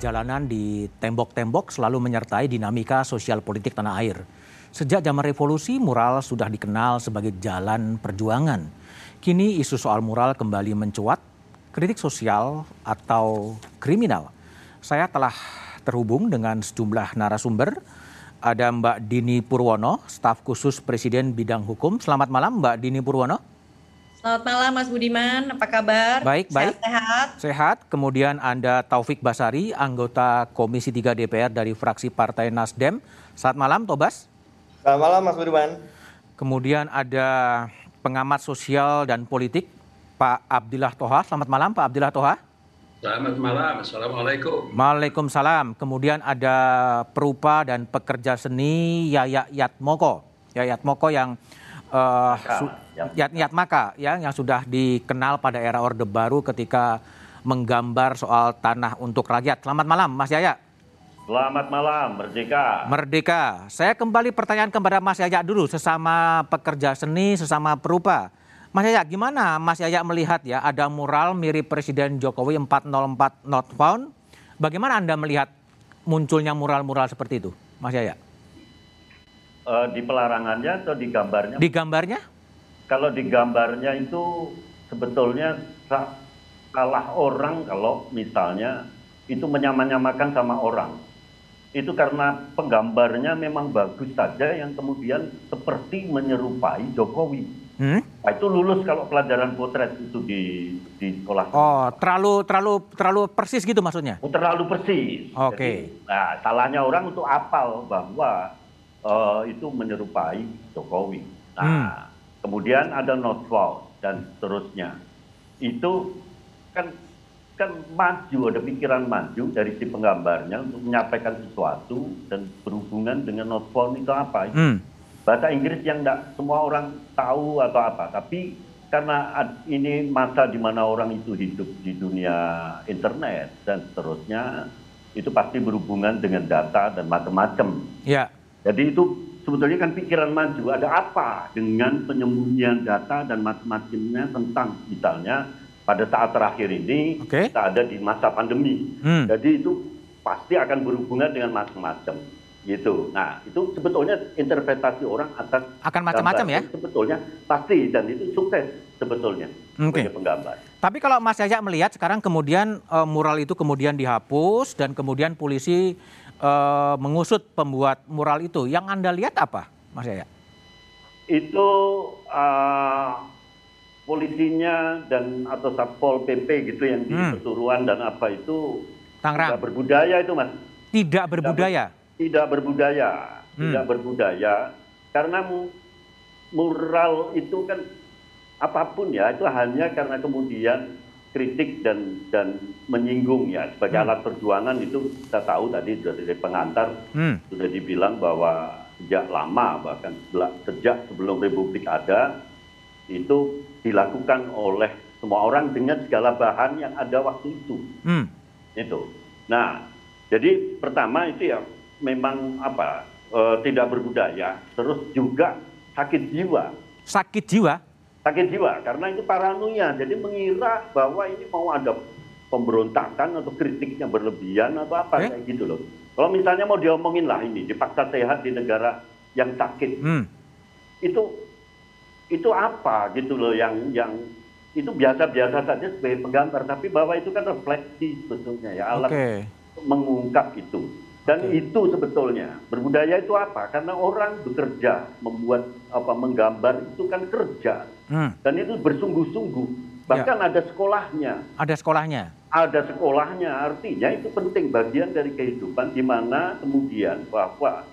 jalanan di tembok-tembok selalu menyertai dinamika sosial politik tanah air. Sejak zaman revolusi, mural sudah dikenal sebagai jalan perjuangan. Kini isu soal mural kembali mencuat, kritik sosial atau kriminal. Saya telah terhubung dengan sejumlah narasumber. Ada Mbak Dini Purwono, staf khusus Presiden Bidang Hukum. Selamat malam Mbak Dini Purwono. Selamat malam Mas Budiman, apa kabar? Baik, baik. Sehat, sehat. Kemudian Anda Taufik Basari, anggota Komisi 3 DPR dari fraksi Partai Nasdem. Selamat malam, Tobas. Selamat malam, Mas Budiman. Kemudian ada pengamat sosial dan politik, Pak Abdillah Toha. Selamat malam, Pak Abdillah Toha. Selamat malam, Assalamualaikum. Waalaikumsalam. Kemudian ada perupa dan pekerja seni Yaya Yatmoko. Yaya Yatmoko yang uh, Yat Maka ya yang sudah dikenal pada era Orde Baru ketika menggambar soal tanah untuk rakyat. Selamat malam Mas Yaya. Selamat malam, Merdeka. Merdeka. Saya kembali pertanyaan kepada Mas Yaya dulu, sesama pekerja seni, sesama perupa. Mas Yaya, gimana Mas Yaya melihat ya ada mural mirip Presiden Jokowi 404 not found. Bagaimana Anda melihat munculnya mural-mural seperti itu, Mas Yaya? Uh, di pelarangannya atau di gambarnya? Di gambarnya? Kalau di gambarnya itu sebetulnya kalah orang kalau misalnya itu menyamanyamakan sama orang. Itu karena penggambarnya memang bagus saja yang kemudian seperti menyerupai Jokowi. Hmm? Nah, itu lulus kalau pelajaran potret itu di di sekolah. Oh, terlalu terlalu terlalu persis gitu maksudnya? Oh, terlalu persis. Oke. Okay. nah, salahnya orang untuk apal bahwa uh, itu menyerupai Jokowi. Nah, hmm kemudian ada found dan seterusnya. Itu kan kan maju, ada pikiran maju dari si penggambarnya untuk menyampaikan sesuatu dan berhubungan dengan found itu apa? Hmm. Bahasa Inggris yang tidak semua orang tahu atau apa, tapi karena ini masa di mana orang itu hidup di dunia internet dan seterusnya, itu pasti berhubungan dengan data dan macam-macam. Ya. Jadi itu sebetulnya kan pikiran maju ada apa dengan penyembunyian data dan macam-macamnya tentang misalnya pada saat terakhir ini okay. kita ada di masa pandemi. Hmm. Jadi itu pasti akan berhubungan dengan macam-macam gitu. Nah itu sebetulnya interpretasi orang atas akan macam-macam ya. Sebetulnya pasti dan itu sukses sebetulnya okay. sebagai penggambar. Tapi kalau Mas Yaya melihat sekarang kemudian uh, mural itu kemudian dihapus dan kemudian polisi uh, mengusut pembuat mural itu. Yang Anda lihat apa, Mas Yaya? Itu uh, polisinya dan atau satpol pp gitu yang di hmm. Dan apa itu Tangerang. tidak berbudaya itu, Mas. Tidak berbudaya. Tidak, ber, tidak berbudaya, hmm. tidak berbudaya karena mural itu kan apa pun ya itu hanya karena kemudian kritik dan dan menyinggung ya sebagai hmm. alat perjuangan itu kita tahu tadi dari pengantar hmm. sudah dibilang bahwa sejak lama bahkan sejak sebelum Republik ada itu dilakukan oleh semua orang dengan segala bahan yang ada waktu itu hmm. itu nah jadi pertama itu ya memang apa e, tidak berbudaya terus juga sakit jiwa sakit jiwa sakit jiwa karena itu paranoia jadi mengira bahwa ini mau ada pemberontakan atau kritiknya berlebihan atau apa eh? kayak gitu loh kalau misalnya mau diomongin lah ini dipaksa sehat di negara yang sakit hmm. itu itu apa gitu loh yang yang itu biasa-biasa saja sebagai penggambar tapi bahwa itu kan refleksi sebetulnya ya alat okay. mengungkap itu dan okay. itu sebetulnya berbudaya itu apa? Karena orang bekerja, membuat apa menggambar itu kan kerja. Hmm. Dan itu bersungguh-sungguh. Bahkan ya. ada sekolahnya. Ada sekolahnya. Ada sekolahnya. Artinya itu penting bagian dari kehidupan di mana kemudian bahwa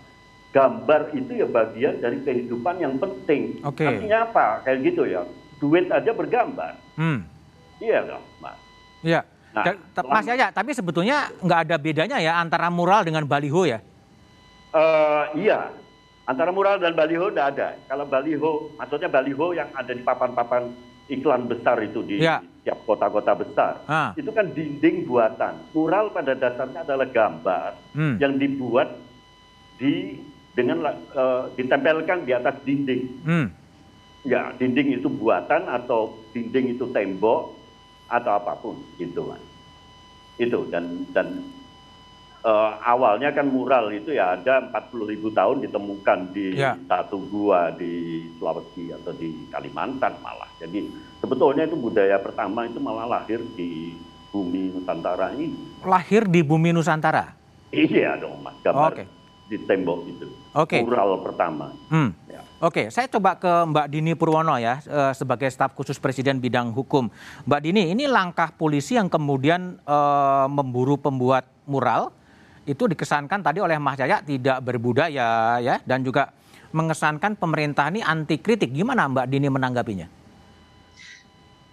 gambar itu ya bagian dari kehidupan yang penting. Okay. Artinya apa? Kayak gitu ya. Duit aja bergambar. Hmm. Iya dong, Mas. Iya. Nah, Mas Yaya, tapi sebetulnya nggak ada bedanya ya antara mural dengan baliho ya? Uh, iya, antara mural dan baliho tidak ada. Kalau baliho, maksudnya baliho yang ada di papan-papan iklan besar itu di, ya. di setiap kota-kota besar, ah. itu kan dinding buatan. Mural pada dasarnya adalah gambar hmm. yang dibuat di dengan uh, ditempelkan di atas dinding. Hmm. Ya, dinding itu buatan atau dinding itu tembok atau apa pun gitu kan itu dan dan uh, awalnya kan mural itu ya ada 40 ribu tahun ditemukan di ya. satu gua di Sulawesi atau di Kalimantan malah. Jadi sebetulnya itu budaya pertama itu malah lahir di bumi Nusantara ini. Lahir di bumi Nusantara? Iya dong mas, gambar okay. Di tembok itu. Okay. Mural pertama. Hmm. Ya. Oke, saya coba ke Mbak Dini Purwono ya eh, sebagai staf khusus Presiden bidang hukum. Mbak Dini, ini langkah polisi yang kemudian uh, memburu pembuat mural itu dikesankan tadi oleh Mas Jaya tidak berbudaya ya dan juga mengesankan pemerintah ini anti kritik. Gimana Mbak Dini menanggapinya?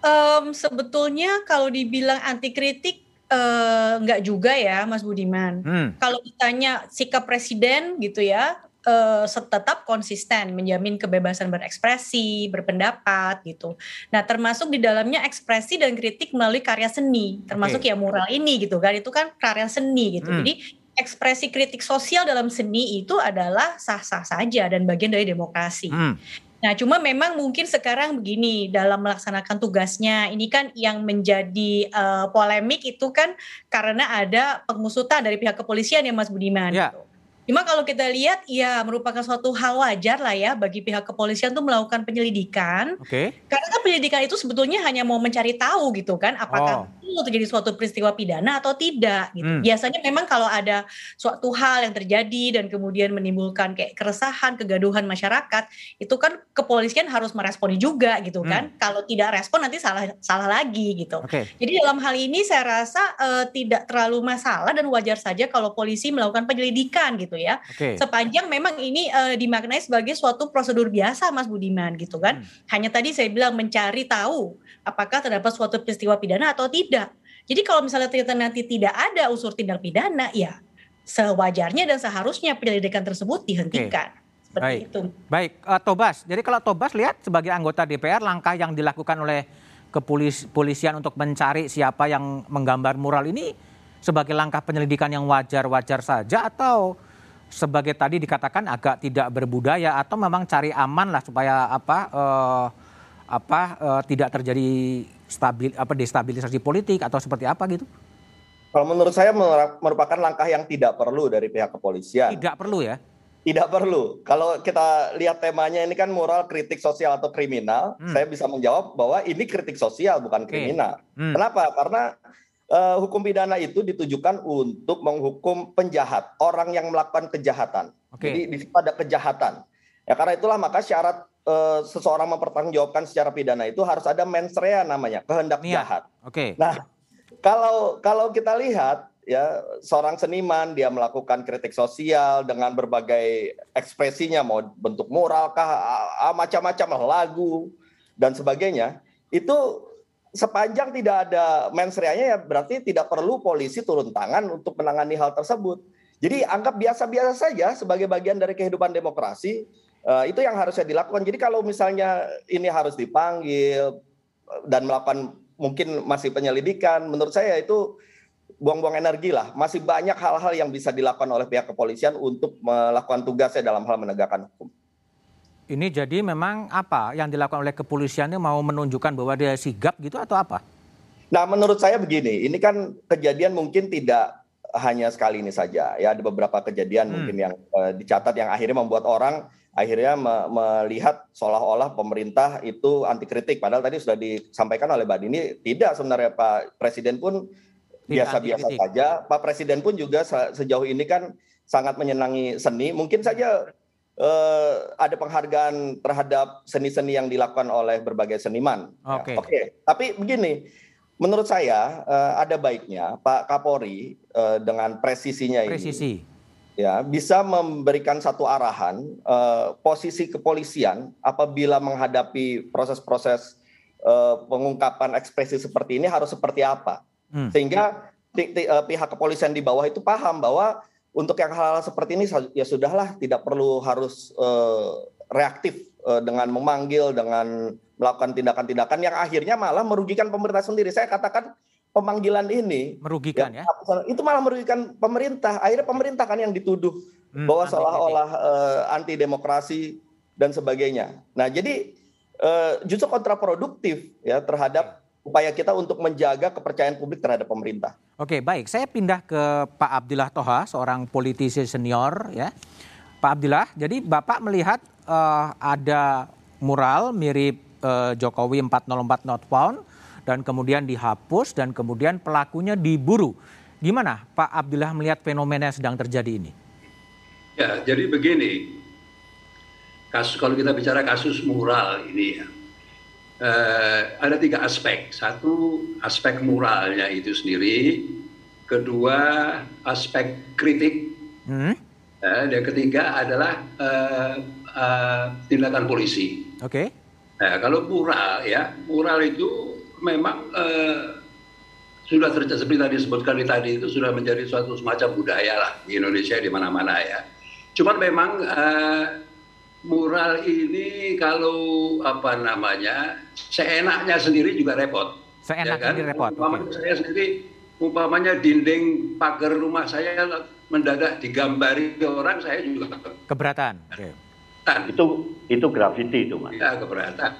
Um, sebetulnya kalau dibilang anti kritik uh, juga ya Mas Budiman. Hmm. Kalau ditanya sikap presiden gitu ya, uh, tetap konsisten menjamin kebebasan berekspresi, berpendapat gitu. Nah, termasuk di dalamnya ekspresi dan kritik melalui karya seni, termasuk okay. ya mural ini gitu kan. Itu kan karya seni gitu. Hmm. Jadi ekspresi kritik sosial dalam seni itu adalah sah-sah saja dan bagian dari demokrasi. Hmm. Nah, cuma memang mungkin sekarang begini dalam melaksanakan tugasnya ini kan yang menjadi uh, polemik itu kan karena ada pengusutan dari pihak kepolisian ya Mas Budiman. Ya. Gitu. Cuma kalau kita lihat ya merupakan suatu hal wajar lah ya bagi pihak kepolisian untuk melakukan penyelidikan. Oke. Okay. Karena kan penyelidikan itu sebetulnya hanya mau mencari tahu gitu kan apakah oh. Itu terjadi suatu peristiwa pidana atau tidak gitu. Hmm. Biasanya memang kalau ada suatu hal yang terjadi dan kemudian menimbulkan kayak keresahan, kegaduhan masyarakat, itu kan kepolisian harus meresponi juga gitu hmm. kan. Kalau tidak respon nanti salah salah lagi gitu. Okay. Jadi dalam hal ini saya rasa uh, tidak terlalu masalah dan wajar saja kalau polisi melakukan penyelidikan gitu gitu ya. Okay. Sepanjang memang ini uh, dimaknai sebagai suatu prosedur biasa Mas Budiman gitu kan. Hmm. Hanya tadi saya bilang mencari tahu apakah terdapat suatu peristiwa pidana atau tidak. Jadi kalau misalnya ternyata nanti tidak ada unsur tindak pidana ya sewajarnya dan seharusnya penyelidikan tersebut dihentikan. Okay. Seperti Baik. itu. Baik, uh, Tobas. Jadi kalau Tobas lihat sebagai anggota DPR langkah yang dilakukan oleh kepolisian untuk mencari siapa yang menggambar mural ini sebagai langkah penyelidikan yang wajar-wajar saja atau sebagai tadi dikatakan agak tidak berbudaya atau memang cari aman lah supaya apa uh, apa uh, tidak terjadi stabil apa destabilisasi politik atau seperti apa gitu? Kalau menurut saya merupakan langkah yang tidak perlu dari pihak kepolisian. Tidak perlu ya? Tidak perlu. Kalau kita lihat temanya ini kan moral kritik sosial atau kriminal, hmm. saya bisa menjawab bahwa ini kritik sosial bukan okay. kriminal. Hmm. Kenapa? Karena uh, hukum pidana itu ditujukan untuk menghukum penjahat, orang yang melakukan kejahatan. Okay. Jadi di situ ada kejahatan. Ya karena itulah maka syarat uh, seseorang mempertanggungjawabkan secara pidana itu harus ada mens rea namanya, kehendak Niat. jahat. Oke. Okay. Nah, kalau kalau kita lihat ya seorang seniman dia melakukan kritik sosial dengan berbagai ekspresinya mau bentuk mural kah macam-macam lagu dan sebagainya itu sepanjang tidak ada mens rea-nya ya berarti tidak perlu polisi turun tangan untuk menangani hal tersebut. Jadi anggap biasa-biasa saja sebagai bagian dari kehidupan demokrasi uh, itu yang harusnya dilakukan. Jadi kalau misalnya ini harus dipanggil eh, dan melakukan mungkin masih penyelidikan, menurut saya itu buang-buang energi lah. Masih banyak hal-hal yang bisa dilakukan oleh pihak kepolisian untuk melakukan tugasnya dalam hal menegakkan hukum. Ini jadi memang apa yang dilakukan oleh kepolisian ini mau menunjukkan bahwa dia sigap gitu atau apa? Nah menurut saya begini, ini kan kejadian mungkin tidak hanya sekali ini saja ya ada beberapa kejadian hmm. mungkin yang uh, dicatat yang akhirnya membuat orang akhirnya me melihat seolah-olah pemerintah itu anti kritik padahal tadi sudah disampaikan oleh Mbak Dini tidak sebenarnya Pak Presiden pun biasa-biasa saja Pak Presiden pun juga se sejauh ini kan sangat menyenangi seni mungkin saja uh, ada penghargaan terhadap seni-seni yang dilakukan oleh berbagai seniman. Oke. Okay. Ya, okay. Tapi begini, menurut saya uh, ada baiknya Pak Kapolri uh, dengan presisinya ini. Ya, bisa memberikan satu arahan uh, posisi kepolisian apabila menghadapi proses-proses uh, pengungkapan ekspresi seperti ini harus seperti apa. Hmm. Sehingga pihak kepolisian di bawah itu paham bahwa untuk yang hal-hal seperti ini ya sudahlah tidak perlu harus uh, reaktif uh, dengan memanggil dengan melakukan tindakan-tindakan yang akhirnya malah merugikan pemerintah sendiri. Saya katakan pemanggilan ini merugikan ya, ya itu malah merugikan pemerintah. Akhirnya pemerintah kan yang dituduh hmm, bahwa seolah-olah uh, anti demokrasi dan sebagainya. Nah, jadi uh, justru kontraproduktif ya terhadap upaya kita untuk menjaga kepercayaan publik terhadap pemerintah. Oke, baik. Saya pindah ke Pak Abdillah Toha, seorang politisi senior ya. Pak Abdillah, jadi Bapak melihat uh, ada mural mirip uh, Jokowi 404 not found dan kemudian dihapus dan kemudian pelakunya diburu. Gimana Pak Abdillah melihat fenomena yang sedang terjadi ini? Ya, jadi begini. Kasus kalau kita bicara kasus mural ini ya, uh, ada tiga aspek. Satu aspek moralnya itu sendiri, kedua aspek kritik, hmm? uh, dan ketiga adalah uh, uh, tindakan polisi. Oke. Okay. Nah, kalau mural ya, mural itu memang uh, sudah terjadi seperti tadi disebutkan tadi itu sudah menjadi suatu semacam budaya lah di Indonesia di mana-mana ya. Cuman memang uh, mural ini kalau apa namanya seenaknya sendiri juga repot. Seenaknya ya kan? sendiri repot. Umpamanya okay. saya sendiri umpamanya dinding pagar rumah saya mendadak digambari orang saya juga keberatan. Okay. Itu itu graffiti itu mas. Ya keberatan.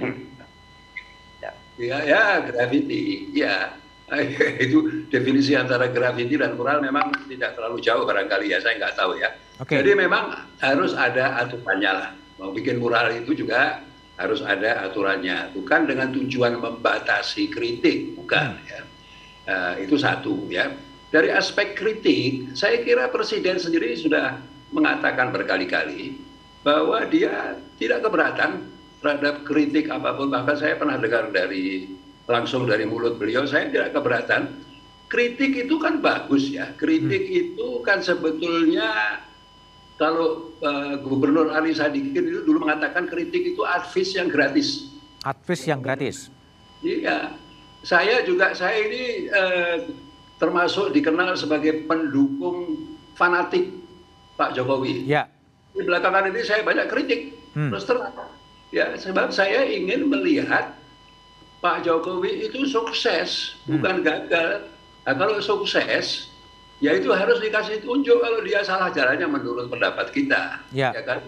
Ya. ya graffiti ya itu definisi antara graffiti dan mural memang tidak terlalu jauh barangkali ya saya nggak tahu ya. Okay. Jadi memang harus ada aturannya lah mau bikin mural itu juga harus ada aturannya bukan dengan tujuan membatasi kritik bukan hmm. ya uh, itu satu ya dari aspek kritik saya kira presiden sendiri sudah mengatakan berkali-kali bahwa dia tidak keberatan terhadap kritik apa pun bahkan saya pernah dengar dari langsung dari mulut beliau saya tidak keberatan kritik itu kan bagus ya kritik hmm. itu kan sebetulnya kalau uh, Gubernur Ali Sadikin itu dulu mengatakan kritik itu advis yang gratis. Advis yang gratis. Iya, saya juga saya ini uh, termasuk dikenal sebagai pendukung fanatik Pak Jokowi. Ya. Di belakangan ini saya banyak kritik, hmm. terus terang. Ya, sebab saya ingin melihat Pak Jokowi itu sukses, hmm. bukan gagal. Nah, kalau sukses, ya itu harus dikasih tunjuk kalau dia salah jalannya menurut pendapat kita. Ya, ya kan?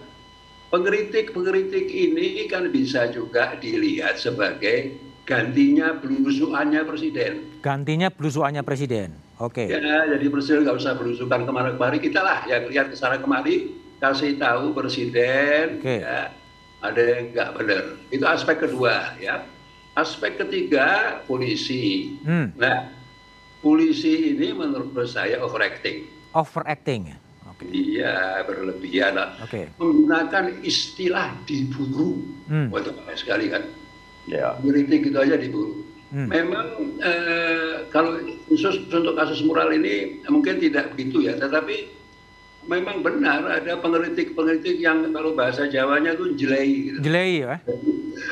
Pengkritik-pengkritik ini kan bisa juga dilihat sebagai gantinya belusuannya presiden. Gantinya belusuannya presiden. Oke. Okay. Ya, jadi presiden nggak usah belusukan kemari-kemari. Kita lah yang lihat ke sana kemari, kasih tahu presiden. Okay. Ya, ada yang nggak benar. Itu aspek kedua ya. Aspek ketiga polisi. Hmm. Nah, polisi ini menurut saya overacting. Overacting ya? Okay. Iya, berlebihan lah. Okay. Menggunakan istilah diburu. Hmm. Wah, sekali kan. Ya. Kritik itu aja diburu. Hmm. Memang eh, kalau khusus untuk kasus mural ini mungkin tidak begitu ya, tetapi memang benar ada pengkritik-pengkritik yang kalau bahasa Jawanya itu jelei. Gitu. Jelei ya?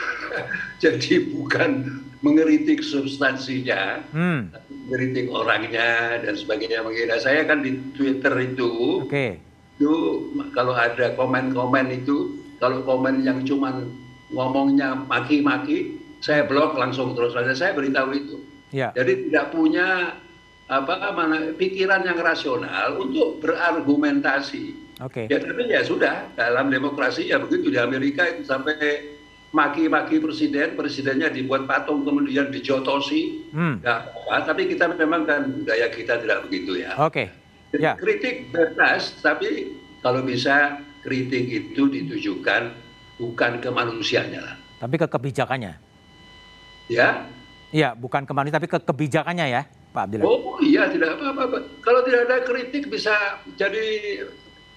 Jadi bukan mengeritik substansinya, hmm. mengeritik orangnya dan sebagainya. Mengira saya kan di Twitter itu, okay. itu kalau ada komen-komen itu, kalau komen yang cuman ngomongnya maki-maki, saya blok langsung terus saja. Saya beritahu itu. Ya. Jadi tidak punya apa mana pikiran yang rasional untuk berargumentasi. Oke. Okay. Ya tapi ya sudah dalam demokrasi ya begitu di Amerika itu sampai maki-maki presiden, presidennya dibuat patung kemudian dijotosi, hmm. apa, tapi kita memang kan budaya kita tidak begitu ya. Oke. Okay. Ya. Kritik bebas, tapi kalau bisa kritik itu ditujukan bukan ke manusianya lah. Tapi ke kebijakannya. Ya. Iya, bukan ke manusia tapi ke kebijakannya ya, Pak Abdillah. Oh iya, tidak apa-apa. Kalau tidak ada kritik bisa jadi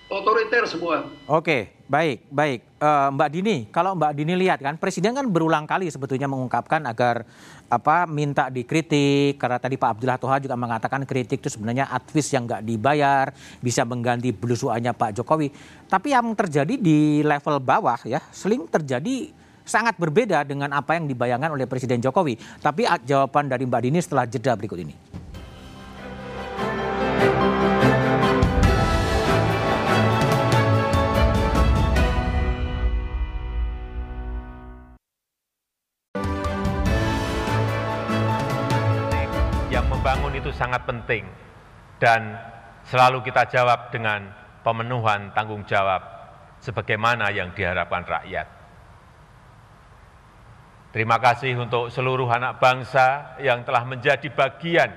otoriter semua. Oke, baik, baik. Uh, Mbak Dini, kalau Mbak Dini lihat kan, Presiden kan berulang kali sebetulnya mengungkapkan agar apa minta dikritik karena tadi Pak Abdullah Toha juga mengatakan kritik itu sebenarnya advis yang nggak dibayar bisa mengganti belusuannya Pak Jokowi. Tapi yang terjadi di level bawah ya, seling terjadi sangat berbeda dengan apa yang dibayangkan oleh Presiden Jokowi. Tapi jawaban dari Mbak Dini setelah jeda berikut ini. itu sangat penting dan selalu kita jawab dengan pemenuhan tanggung jawab sebagaimana yang diharapkan rakyat. Terima kasih untuk seluruh anak bangsa yang telah menjadi bagian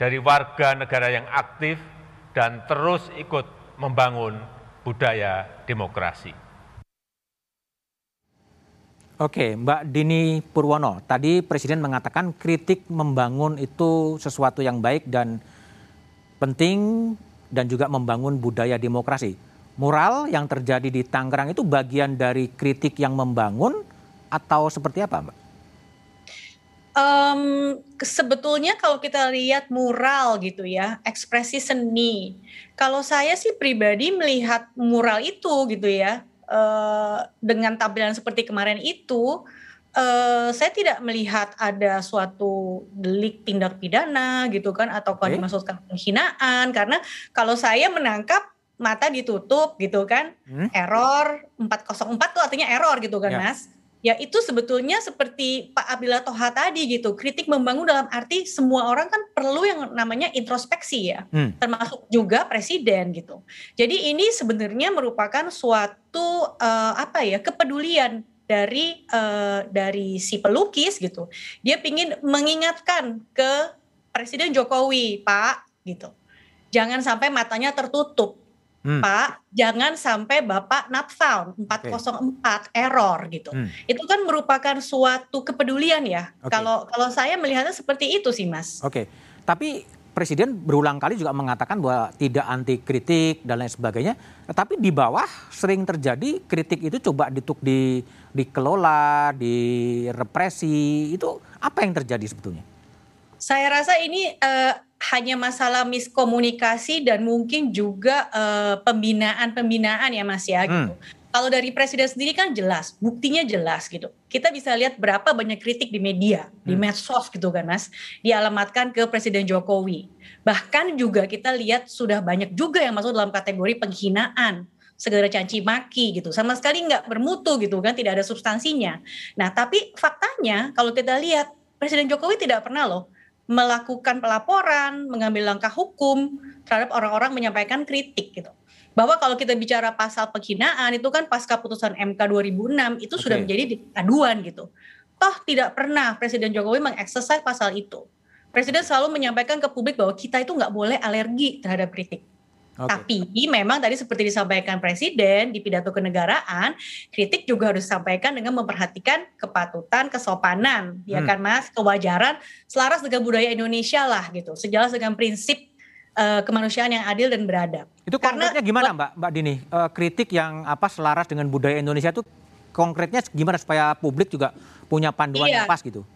dari warga negara yang aktif dan terus ikut membangun budaya demokrasi. Oke, Mbak Dini Purwono, tadi Presiden mengatakan kritik membangun itu sesuatu yang baik dan penting dan juga membangun budaya demokrasi. Mural yang terjadi di Tangerang itu bagian dari kritik yang membangun atau seperti apa, Mbak? Um, sebetulnya kalau kita lihat mural gitu ya, ekspresi seni. Kalau saya sih pribadi melihat mural itu gitu ya, uh, dengan tampilan seperti kemarin itu, uh, saya tidak melihat ada suatu delik tindak pidana gitu kan, atau okay. dimaksudkan penghinaan. Karena kalau saya menangkap mata ditutup gitu kan, hmm? error 404 tuh artinya error gitu kan, ya. Mas ya itu sebetulnya seperti Pak Abdillah Toha tadi gitu. Kritik membangun dalam arti semua orang kan perlu yang namanya introspeksi ya. Hmm. termasuk juga presiden gitu. Jadi ini sebenarnya merupakan suatu uh, apa ya kepedulian dari uh, dari si pelukis gitu. Dia ingin mengingatkan ke Presiden Jokowi Pak gitu. Jangan sampai matanya tertutup Hmm. Pak, jangan sampai Bapak not found 404 okay. error gitu. Hmm. Itu kan merupakan suatu kepedulian ya. Okay. Kalau kalau saya melihatnya seperti itu sih, Mas. Oke. Okay. Tapi Presiden berulang kali juga mengatakan bahwa tidak anti kritik dan lain sebagainya. Tapi di bawah sering terjadi kritik itu coba dituk di dikelola, direpresi. Itu apa yang terjadi sebetulnya? Saya rasa ini uh, hanya masalah miskomunikasi dan mungkin juga uh, pembinaan-pembinaan ya Mas ya gitu. Hmm. Kalau dari presiden sendiri kan jelas, buktinya jelas gitu. Kita bisa lihat berapa banyak kritik di media, hmm. di medsos gitu kan Mas, dialamatkan ke Presiden Jokowi. Bahkan juga kita lihat sudah banyak juga yang masuk dalam kategori penghinaan segera caci maki gitu sama sekali nggak bermutu gitu kan tidak ada substansinya nah tapi faktanya kalau kita lihat Presiden Jokowi tidak pernah loh melakukan pelaporan, mengambil langkah hukum terhadap orang-orang menyampaikan kritik gitu. Bahwa kalau kita bicara pasal penghinaan itu kan pasca putusan MK 2006 itu okay. sudah menjadi aduan gitu. Toh tidak pernah Presiden Jokowi mengeksersai pasal itu. Presiden selalu menyampaikan ke publik bahwa kita itu nggak boleh alergi terhadap kritik. Okay. Tapi memang tadi seperti disampaikan Presiden di pidato kenegaraan, kritik juga harus disampaikan dengan memperhatikan kepatutan, kesopanan, ya hmm. ya kan Mas, kewajaran, selaras dengan budaya Indonesia lah gitu, sejalan dengan prinsip uh, kemanusiaan yang adil dan beradab. Itu konkretnya Karena, gimana Mbak Mbak Dini? Uh, kritik yang apa selaras dengan budaya Indonesia itu konkretnya gimana supaya publik juga punya panduan iya. yang pas gitu?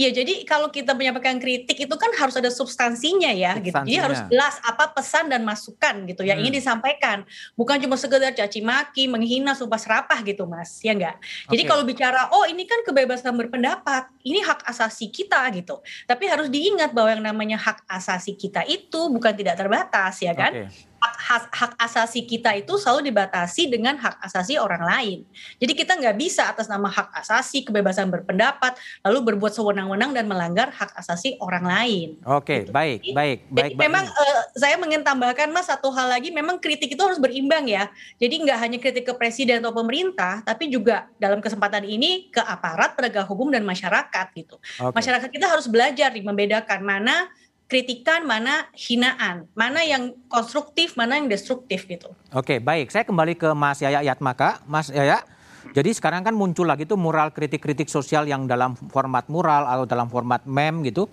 Iya, jadi kalau kita menyampaikan kritik itu kan harus ada substansinya ya, substansinya. gitu. Jadi harus jelas apa pesan dan masukan gitu yang hmm. ingin disampaikan. Bukan cuma sekedar caci maki, menghina, sumpah serapah gitu, Mas. Ya enggak? Jadi okay. kalau bicara oh ini kan kebebasan berpendapat, ini hak asasi kita gitu. Tapi harus diingat bahwa yang namanya hak asasi kita itu bukan tidak terbatas ya kan? Okay hak, hak, hak asasi kita itu selalu dibatasi dengan hak asasi orang lain. Jadi kita nggak bisa atas nama hak asasi, kebebasan berpendapat, lalu berbuat sewenang-wenang dan melanggar hak asasi orang lain. Oke, gitu. baik, baik, baik. Jadi memang uh, saya ingin tambahkan mas satu hal lagi, memang kritik itu harus berimbang ya. Jadi nggak hanya kritik ke presiden atau pemerintah, tapi juga dalam kesempatan ini ke aparat penegak hukum dan masyarakat gitu. Okay. Masyarakat kita harus belajar nih membedakan mana kritikan, mana hinaan, mana yang konstruktif, mana yang destruktif gitu. Oke, baik. Saya kembali ke Mas Yaya Yatmaka. Mas Yaya, jadi sekarang kan muncul lagi tuh mural kritik-kritik sosial yang dalam format mural atau dalam format meme gitu.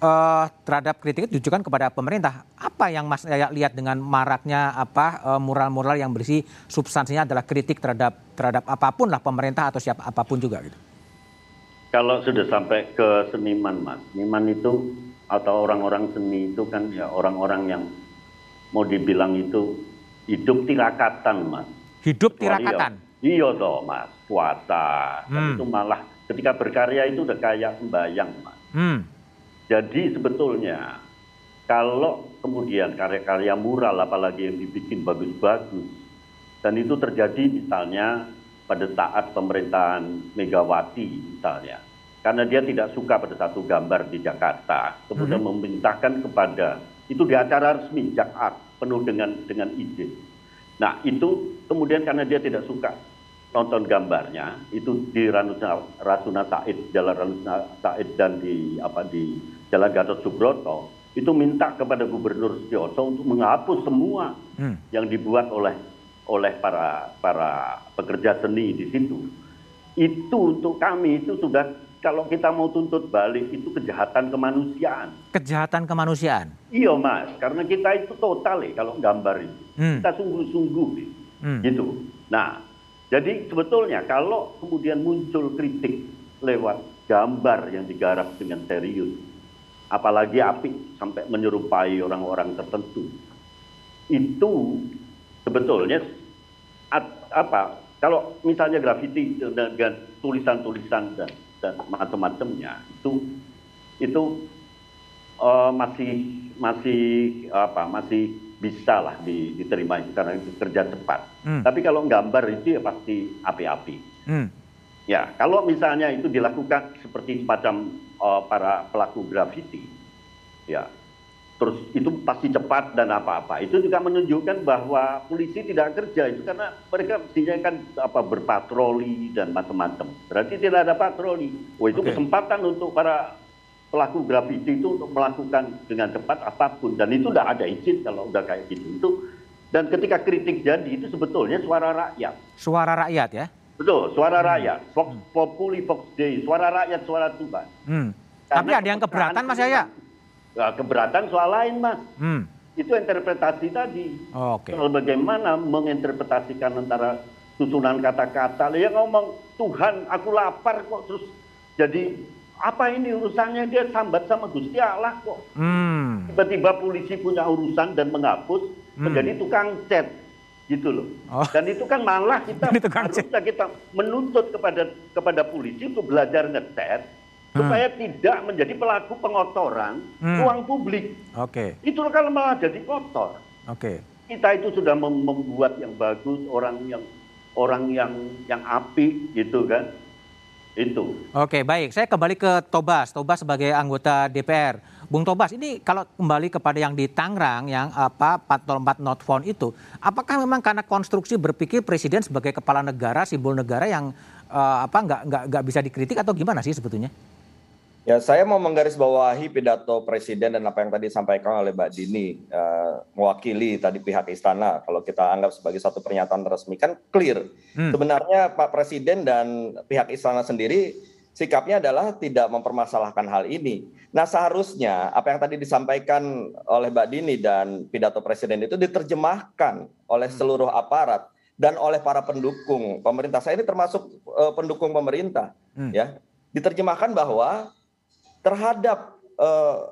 Uh, terhadap kritik itu ditujukan kepada pemerintah. Apa yang Mas Yaya lihat dengan maraknya apa uh, mural-mural yang berisi substansinya adalah kritik terhadap terhadap apa pun lah pemerintah atau siapa apa pun juga gitu. Kalau sudah sampai ke seniman, Mas, seniman itu atau orang-orang seni itu kan ya orang-orang yang mau dibilang itu hidup tirakatan mas. Hidup tirakatan? Iya, iya toh mas, puasa. Hmm. itu malah ketika berkarya itu udah kayak sembayang mas. Hmm. Jadi sebetulnya kalau kemudian karya-karya mural apalagi yang dibikin bagus-bagus dan itu terjadi misalnya pada saat pemerintahan Megawati misalnya karena dia tidak suka pada satu gambar di Jakarta, kemudian hmm. memintakan kepada itu di acara resmi Jakart penuh dengan dengan ide. Nah itu kemudian karena dia tidak suka nonton gambarnya itu di Rasuna, Rasuna Said, Jalan Rasuna Said dan di apa di Jalan Gatot Subroto itu minta kepada Gubernur Setioso untuk menghapus semua hmm. yang dibuat oleh oleh para para pekerja seni di situ. Itu untuk kami itu sudah kalau kita mau tuntut balik itu kejahatan kemanusiaan. Kejahatan kemanusiaan. Iya mas, karena kita itu total ya kalau gambar itu. Hmm. Kita sungguh-sungguh hmm. gitu. Nah jadi sebetulnya kalau kemudian muncul kritik lewat gambar yang digarap dengan serius, apalagi api sampai menyerupai orang-orang tertentu, itu sebetulnya apa? Kalau misalnya grafiti dengan tulisan-tulisan dan, dan macam-macamnya itu itu uh, masih masih apa? Masih bisa lah diterima karena itu kerja cepat. Hmm. Tapi kalau gambar itu ya pasti api-api. Hmm. Ya, kalau misalnya itu dilakukan seperti semacam uh, para pelaku grafiti, ya, terus itu pasti cepat dan apa-apa. Itu juga menunjukkan bahwa polisi tidak kerja itu karena mereka mestinya kan apa berpatroli dan macam-macam. Berarti tidak ada patroli. Oh itu okay. kesempatan untuk para pelaku grafiti itu untuk melakukan dengan cepat apa pun dan itu tidak ada izin kalau udah kayak gitu itu dan ketika kritik jadi itu sebetulnya suara rakyat suara rakyat ya betul suara hmm. rakyat Fox hmm. Populi Fox Day suara rakyat suara Tuhan hmm. tapi ada yang keberatan Mas Yaya keberatan soal lain Mas hmm. itu interpretasi tadi oh, okay. soal bagaimana menginterpretasikan antara susunan kata-kata yang ngomong Tuhan aku lapar kok terus jadi apa ini urusannya dia sambat sama Gusti Allah kok. Hmm. Tiba-tiba polisi punya urusan dan menghapus hmm. menjadi tukang cat gitu loh. Oh. Dan itu kan malah kita harusnya kita menuntut kepada kepada polisi untuk belajar ngecat. Supaya tidak menjadi pelaku pengotoran hmm. ruang publik. Oke. Okay. Itu kan malah jadi kotor. Oke. Okay. Kita itu sudah membuat yang bagus, orang yang orang yang yang api gitu kan itu. Oke, baik. Saya kembali ke Tobas. Tobas sebagai anggota DPR. Bung Tobas, ini kalau kembali kepada yang di Tangerang yang apa 404 not found itu, apakah memang karena konstruksi berpikir presiden sebagai kepala negara, simbol negara yang uh, apa nggak nggak nggak bisa dikritik atau gimana sih sebetulnya? Ya, saya mau menggarisbawahi pidato Presiden dan apa yang tadi disampaikan oleh Mbak Dini, uh, mewakili tadi pihak istana. Kalau kita anggap sebagai satu pernyataan resmi kan clear. Hmm. Sebenarnya Pak Presiden dan pihak istana sendiri sikapnya adalah tidak mempermasalahkan hal ini. Nah, seharusnya apa yang tadi disampaikan oleh Mbak Dini dan pidato Presiden itu diterjemahkan oleh hmm. seluruh aparat dan oleh para pendukung pemerintah. Saya ini termasuk uh, pendukung pemerintah, hmm. ya. Diterjemahkan bahwa terhadap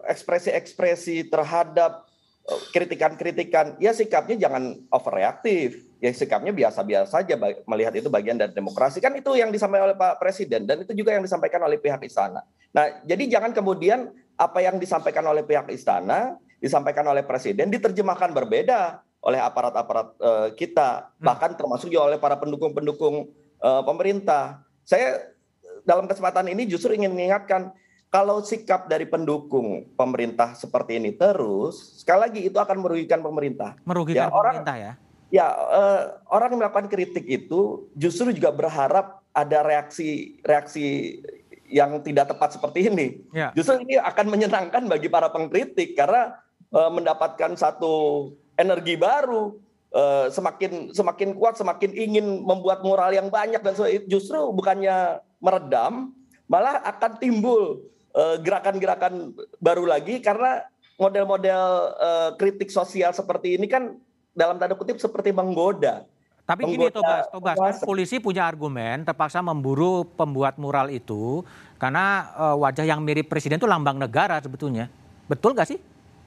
ekspresi-ekspresi, uh, terhadap uh, kritikan-kritikan, ya sikapnya jangan overreaktif. Ya sikapnya biasa-biasa saja melihat itu bagian dari demokrasi. Kan itu yang disampaikan oleh Pak Presiden dan itu juga yang disampaikan oleh pihak istana. Nah, jadi jangan kemudian apa yang disampaikan oleh pihak istana, disampaikan oleh Presiden diterjemahkan berbeda oleh aparat-aparat uh, kita, hmm. bahkan termasuk juga oleh para pendukung-pendukung uh, pemerintah. Saya dalam kesempatan ini justru ingin mengingatkan kalau sikap dari pendukung pemerintah seperti ini terus, sekali lagi itu akan merugikan pemerintah. Merugikan ya, pemerintah orang, ya? Ya, uh, orang yang melakukan kritik itu justru juga berharap ada reaksi reaksi yang tidak tepat seperti ini. Ya. Justru ini akan menyenangkan bagi para pengkritik karena uh, mendapatkan satu energi baru, uh, semakin semakin kuat, semakin ingin membuat moral yang banyak dan justru bukannya meredam, malah akan timbul Eh, gerakan-gerakan baru lagi karena model-model uh, kritik sosial seperti ini kan dalam tanda kutip seperti menggoda. Tapi gini Tobas, Tobas kan polisi punya argumen terpaksa memburu pembuat mural itu karena uh, wajah yang mirip presiden itu lambang negara sebetulnya. Betul gak sih?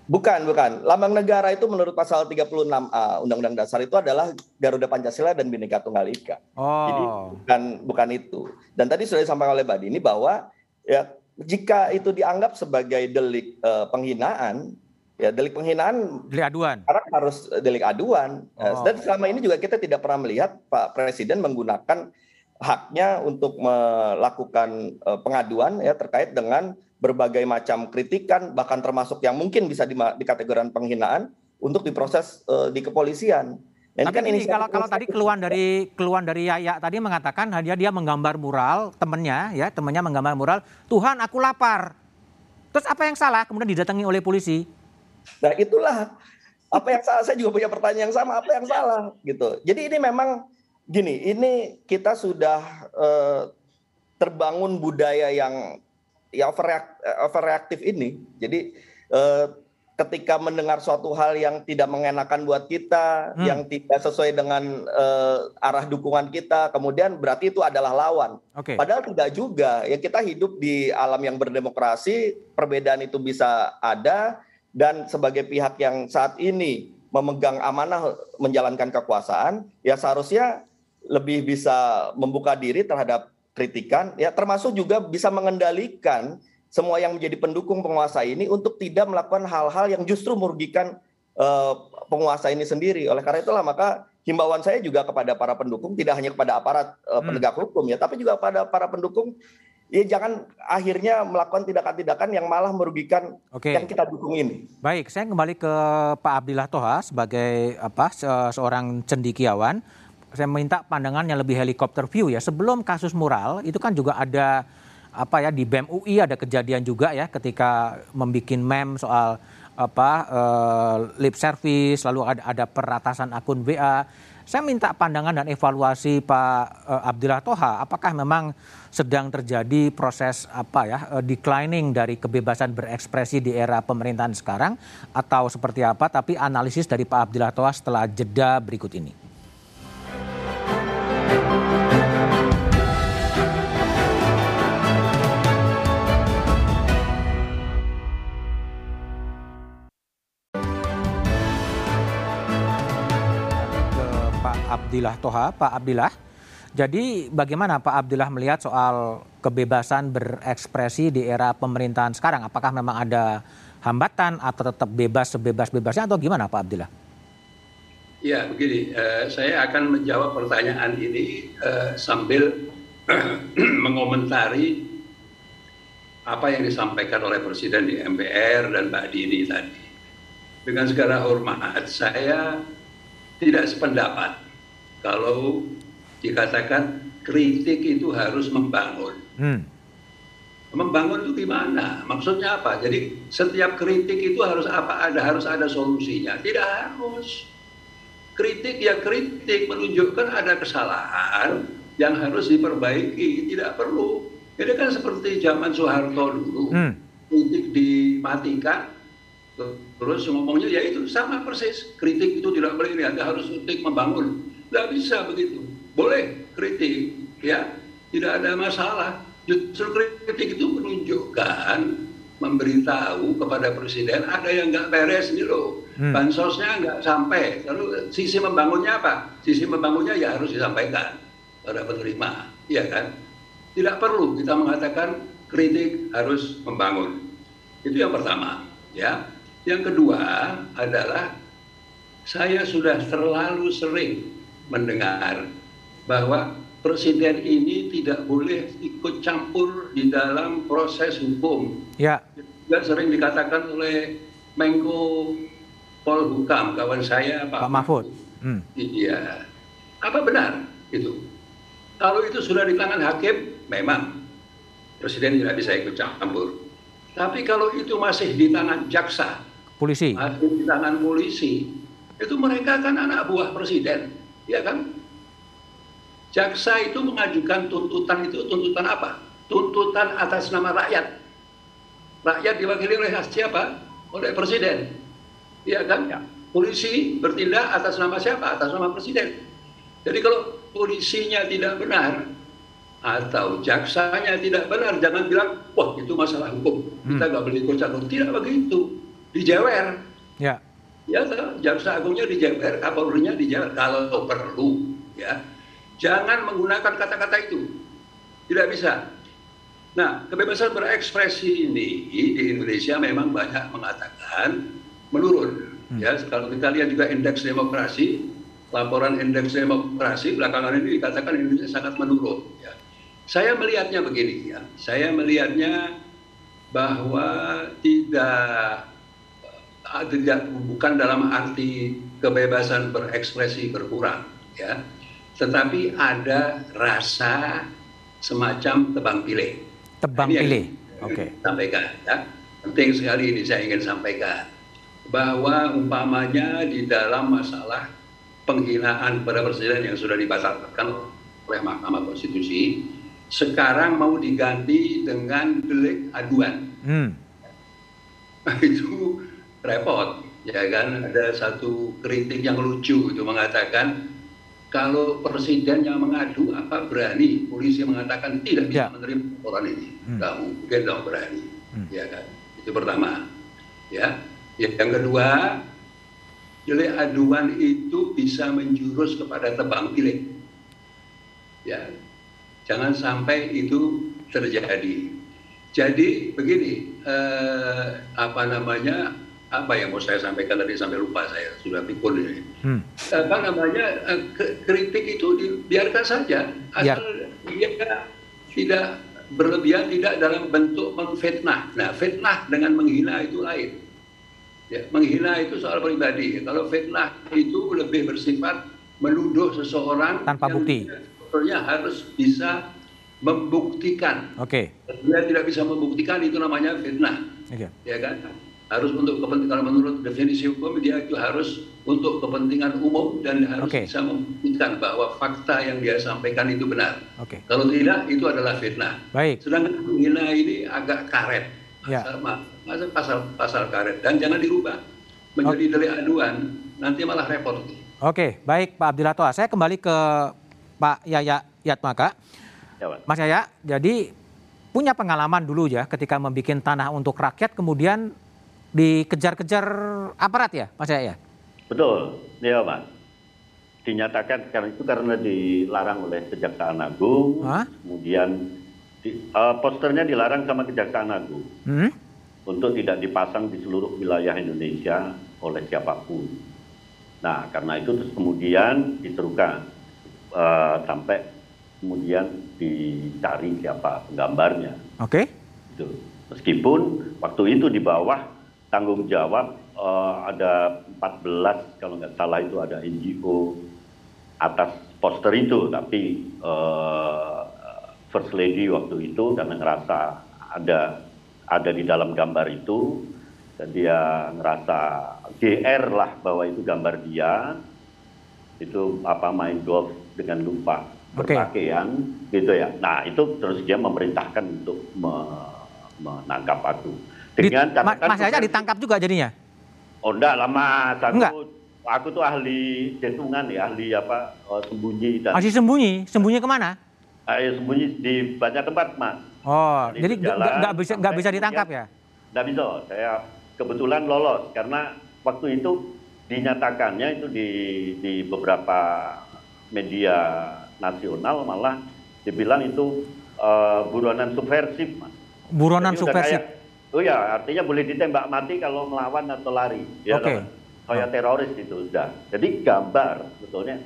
Bukan, bukan. Lambang negara itu menurut pasal 36A Undang-Undang Dasar itu adalah Garuda Pancasila dan Bhinneka Tunggal Ika. Oh. Jadi bukan bukan itu. Dan tadi sudah disampaikan oleh Mbak Dini bahwa ya jika itu dianggap sebagai delik uh, penghinaan, ya delik penghinaan delik aduan. Karena harus delik aduan. Ya, oh. Dan selama ini juga kita tidak pernah melihat Pak Presiden menggunakan haknya untuk melakukan uh, pengaduan ya terkait dengan berbagai macam kritikan bahkan termasuk yang mungkin bisa dikategorikan penghinaan untuk diproses uh, di kepolisian. Ini Tapi kan ini kalau kalau tadi keluhan dari keluhan dari Yaya tadi mengatakan dia dia menggambar mural temennya ya temennya menggambar mural Tuhan aku lapar. Terus apa yang salah? Kemudian didatangi oleh polisi. Nah itulah apa yang salah. Saya juga punya pertanyaan yang sama. Apa yang salah gitu. Jadi ini memang gini. Ini kita sudah uh, terbangun budaya yang ya overreaktif ini. Jadi uh, ketika mendengar suatu hal yang tidak mengenakan buat kita, hmm. yang tidak sesuai dengan uh, arah dukungan kita, kemudian berarti itu adalah lawan. Okay. Padahal tidak juga. Ya kita hidup di alam yang berdemokrasi, perbedaan itu bisa ada dan sebagai pihak yang saat ini memegang amanah menjalankan kekuasaan, ya seharusnya lebih bisa membuka diri terhadap kritikan, ya termasuk juga bisa mengendalikan semua yang menjadi pendukung penguasa ini untuk tidak melakukan hal-hal yang justru merugikan uh, penguasa ini sendiri. Oleh karena itulah maka himbauan saya juga kepada para pendukung tidak hanya kepada aparat uh, penegak hukum ya, tapi juga pada para pendukung ya jangan akhirnya melakukan tindakan-tindakan yang malah merugikan Oke. yang kita dukung ini. Baik, saya kembali ke Pak Abdillah Toha sebagai apa seorang cendikiawan. Saya minta pandangan yang lebih helikopter view ya. Sebelum kasus mural itu kan juga ada apa ya di BEM UI ada kejadian juga ya ketika membuat meme soal apa uh, lip service lalu ada ada peratasan akun WA. Saya minta pandangan dan evaluasi Pak uh, Abdillah Toha apakah memang sedang terjadi proses apa ya uh, declining dari kebebasan berekspresi di era pemerintahan sekarang atau seperti apa tapi analisis dari Pak Abdillah Toha setelah jeda berikut ini. Abdillah Toha. Pak Abdillah, jadi bagaimana Pak Abdillah melihat soal kebebasan berekspresi di era pemerintahan sekarang? Apakah memang ada hambatan atau tetap bebas sebebas-bebasnya atau gimana Pak Abdillah? Ya begini, uh, saya akan menjawab pertanyaan ini uh, sambil mengomentari apa yang disampaikan oleh Presiden di MPR dan Mbak Dini tadi. Dengan segala hormat, saya tidak sependapat kalau dikatakan kritik itu harus membangun. Hmm. Membangun itu gimana? Maksudnya apa? Jadi setiap kritik itu harus apa? Ada harus ada solusinya. Tidak harus. Kritik ya kritik menunjukkan ada kesalahan yang harus diperbaiki. Tidak perlu. Ini kan seperti zaman Soeharto dulu. Hmm. Kritik dimatikan, terus ngomongnya ya itu sama persis. Kritik itu tidak boleh ini, Anda harus kritik membangun tidak bisa begitu. Boleh kritik, ya, tidak ada masalah. Justru kritik itu menunjukkan, memberitahu kepada presiden ada yang nggak beres nih loh. Hmm. Bansosnya nggak sampai. Lalu sisi membangunnya apa? Sisi membangunnya ya harus disampaikan pada penerima, ya kan? Tidak perlu kita mengatakan kritik harus membangun. Itu yang pertama, ya. Yang kedua adalah saya sudah terlalu sering mendengar bahwa presiden ini tidak boleh ikut campur di dalam proses hukum. Ya. Juga sering dikatakan oleh Menko Polhukam kawan saya Pak, Pak Mahfud. Hmm. Iya. Apa benar itu? Kalau itu sudah di tangan hakim, memang presiden tidak bisa ikut campur. Tapi kalau itu masih di tangan jaksa, polisi, masih di tangan polisi, itu mereka kan anak buah presiden ya kan? Jaksa itu mengajukan tuntutan itu tuntutan apa? Tuntutan atas nama rakyat. Rakyat diwakili oleh siapa? Oleh presiden. Ya kan? Ya. Polisi bertindak atas nama siapa? Atas nama presiden. Jadi kalau polisinya tidak benar atau jaksanya tidak benar, jangan bilang, wah itu masalah hukum, kita hmm. nggak boleh ikut campur. Tidak begitu, dijewer. Ya ya jaksa agungnya dijewer, kapolrinya dijewer kalau perlu ya. Jangan menggunakan kata-kata itu. Tidak bisa. Nah, kebebasan berekspresi ini di Indonesia memang banyak mengatakan menurun. Hmm. Ya, kalau kita lihat juga indeks demokrasi, laporan indeks demokrasi belakangan ini dikatakan Indonesia sangat menurun. Ya. Saya melihatnya begini ya, saya melihatnya bahwa tidak tidak bukan dalam arti kebebasan berekspresi berkurang ya. Tetapi ada rasa semacam tebang pilih. Tebang ini pilih oke. okay. sampaikan ya. Penting sekali ini saya ingin sampaikan. Bahwa umpamanya di dalam masalah penghinaan pada presiden yang sudah dibatalkan oleh Mahkamah Konstitusi sekarang mau diganti dengan delik aduan. Hmm. itu repot ya kan ada satu kritik yang lucu itu mengatakan kalau presiden yang mengadu apa berani polisi mengatakan tidak bisa ya. menerima laporan ini hmm. nggak mungkin dong berani hmm. ya kan itu pertama ya yang kedua delik aduan itu bisa menjurus kepada tebang pilih ya jangan sampai itu terjadi jadi begini eh, apa namanya apa yang mau saya sampaikan tadi sampai lupa saya sudah pikul ini. Hmm. Apa namanya eh, kritik itu dibiarkan saja asal dia tidak berlebihan tidak dalam bentuk memfitnah. Nah fitnah dengan menghina itu lain. Ya, menghina itu soal pribadi. Kalau fitnah itu lebih bersifat menuduh seseorang tanpa bukti. Sebetulnya harus bisa membuktikan. Oke. Okay. Dia tidak bisa membuktikan itu namanya fitnah. Okay. Ya kan? Harus untuk kepentingan menurut definisi hukum dia itu harus untuk kepentingan umum dan harus okay. bisa membuktikan bahwa fakta yang dia sampaikan itu benar. Okay. Kalau tidak itu adalah fitnah. Baik. Sedangkan menghina ini agak karet. Ya. Pasal, pasal pasal karet dan jangan dirubah menjadi okay. delik aduan nanti malah repot. Oke, baik Pak Abdillah Saya kembali ke Pak Yaya Yatmaka. Ya, Mas Yaya, jadi punya pengalaman dulu ya ketika membuat tanah untuk rakyat kemudian dikejar-kejar aparat ya, Mas ya? Betul, ya Mas. Dinyatakan karena itu karena dilarang oleh Kejaksaan Agung, Hah? kemudian di, uh, posternya dilarang sama Kejaksaan Agung hmm? untuk tidak dipasang di seluruh wilayah Indonesia oleh siapa pun. Nah, karena itu terus kemudian diterukan uh, sampai kemudian dicari siapa penggambarnya. Oke. Okay. Meskipun waktu itu di bawah tanggung jawab uh, ada 14 kalau nggak salah itu ada NGO atas poster itu tapi uh, First Lady waktu itu karena ngerasa ada ada di dalam gambar itu dan dia ngerasa GR lah bahwa itu gambar dia itu apa main golf dengan lupa berpakaian okay. gitu ya. Nah itu terus dia memerintahkan untuk me menangkap aku dengan Di, Mas Yaya ditangkap juga jadinya? Oh enggak lama. Aku, enggak. aku tuh ahli dentungan ya, ahli apa uh, sembunyi dan. Masih sembunyi? Sembunyi ke mana? Uh, sembunyi di banyak tempat, Mas. Oh, dan jadi nggak bisa nggak bisa ditangkap ya? Nggak bisa. Saya kebetulan lolos karena waktu itu dinyatakannya itu di di beberapa media nasional malah dibilang itu uh, buronan subversif, Mas. Buronan subversif. Oh ya, artinya boleh ditembak mati kalau melawan atau lari. Ya, Oke. Okay. Kayak oh. teroris itu sudah. Jadi gambar sebetulnya,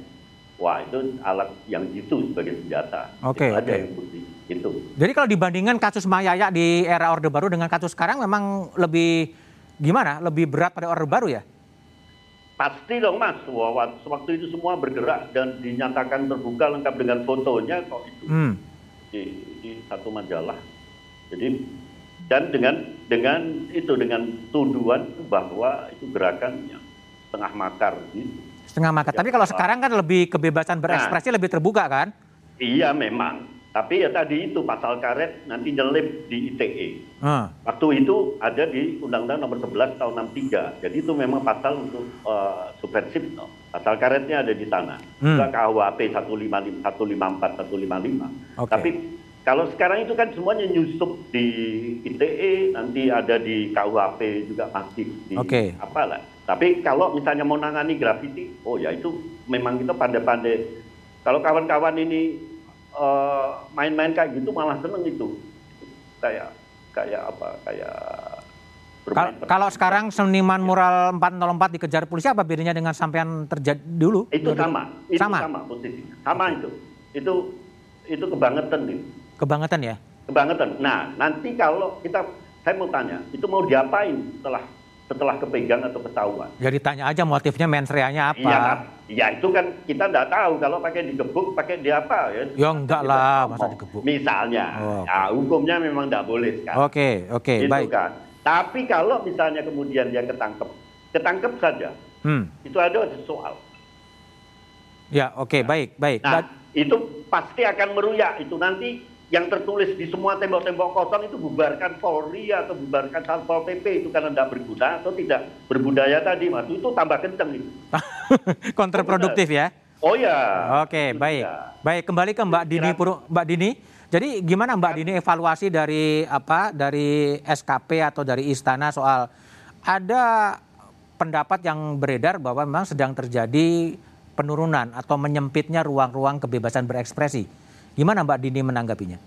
wah itu alat yang itu sebagai senjata. Oke. Okay, itu okay. yang bukti. Itu. Jadi kalau dibandingkan kasus Mayaya di era Orde Baru dengan kasus sekarang memang lebih gimana? Lebih berat pada Orde Baru ya? Pasti dong mas, waktu itu semua bergerak dan dinyatakan terbuka lengkap dengan fotonya kok itu hmm. di, di satu majalah. Jadi dan dengan dengan itu dengan tuduhan bahwa itu gerakannya setengah makar gitu. Setengah makar. Ya, Tapi kalau sekarang kan lebih kebebasan berekspresi nah, lebih terbuka kan? Iya memang. Tapi ya tadi itu pasal karet nanti nyelip di ITE. Hmm. Waktu itu ada di Undang-Undang Nomor 11 Tahun 63. Jadi itu memang pasal untuk uh, subversif. No. Pasal karetnya ada di sana. Hmm. KUHP 155, 154, 155. Okay. Tapi kalau sekarang itu kan semuanya nyusup di ITE, nanti ada di KUHP juga masih di okay. apalah. Tapi kalau misalnya mau nangani grafiti, oh ya itu memang kita pandai-pandai. Kalau kawan-kawan ini uh, main-main kayak gitu malah seneng itu. Kayak kayak apa? Kayak kalau sekarang seniman ya. mural 404 dikejar polisi apa bedanya dengan sampean terjadi dulu? Itu sama, itu sama, sama. Sama itu. Itu itu kebangetan gitu. Kebangetan ya? Kebangetan. Nah, nanti kalau kita, saya mau tanya, itu mau diapain setelah setelah kepegang atau ketahuan. Jadi tanya aja motifnya mensreanya apa? Iya, ya itu kan kita nggak tahu kalau pakai digebuk, pakai di apa ya. Ya enggak lah, masa digebuk. Misalnya, oh, ya hukumnya memang nggak boleh kan. Oke, okay, oke, okay, baik. Kan. Tapi kalau misalnya kemudian dia ketangkep, ketangkep saja, hmm. itu ada soal. Ya, oke, okay, nah, baik, baik. Nah, itu pasti akan meruyak itu nanti yang tertulis di semua tembok-tembok kosong itu bubarkan Polri atau bubarkan Satpol PP itu karena tidak berguna atau tidak berbudaya tadi mas. Itu tambah kenceng itu kontraproduktif ya? Oh ya oke baik. baik kembali ke Mbak Dini Puru Mbak Dini. Jadi gimana Mbak Dini evaluasi dari apa dari SKP atau dari Istana soal ada pendapat yang beredar bahwa memang sedang terjadi penurunan atau menyempitnya ruang-ruang kebebasan berekspresi Gimana Mbak Dini menanggapinya?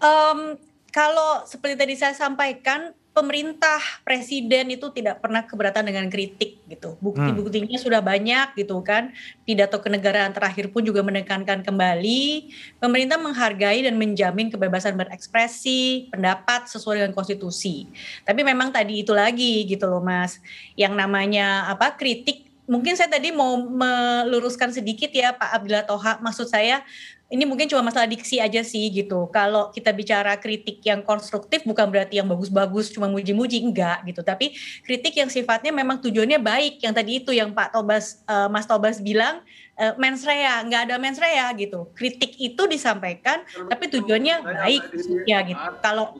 Um, kalau seperti tadi saya sampaikan, pemerintah presiden itu tidak pernah keberatan dengan kritik gitu. Bukti-buktinya hmm. sudah banyak gitu kan. Pidato kenegaraan terakhir pun juga menekankan kembali pemerintah menghargai dan menjamin kebebasan berekspresi, pendapat sesuai dengan konstitusi. Tapi memang tadi itu lagi gitu loh Mas. Yang namanya apa kritik mungkin saya tadi mau meluruskan sedikit ya Pak Abdillah Toha maksud saya ini mungkin cuma masalah diksi aja sih gitu. Kalau kita bicara kritik yang konstruktif bukan berarti yang bagus-bagus cuma muji-muji enggak gitu. Tapi kritik yang sifatnya memang tujuannya baik. Yang tadi itu yang Pak Tobas uh, Mas Tobas bilang uh, mens rea, nggak ada mens rea gitu. Kritik itu disampaikan, tapi tujuannya baik ya gitu. Kalau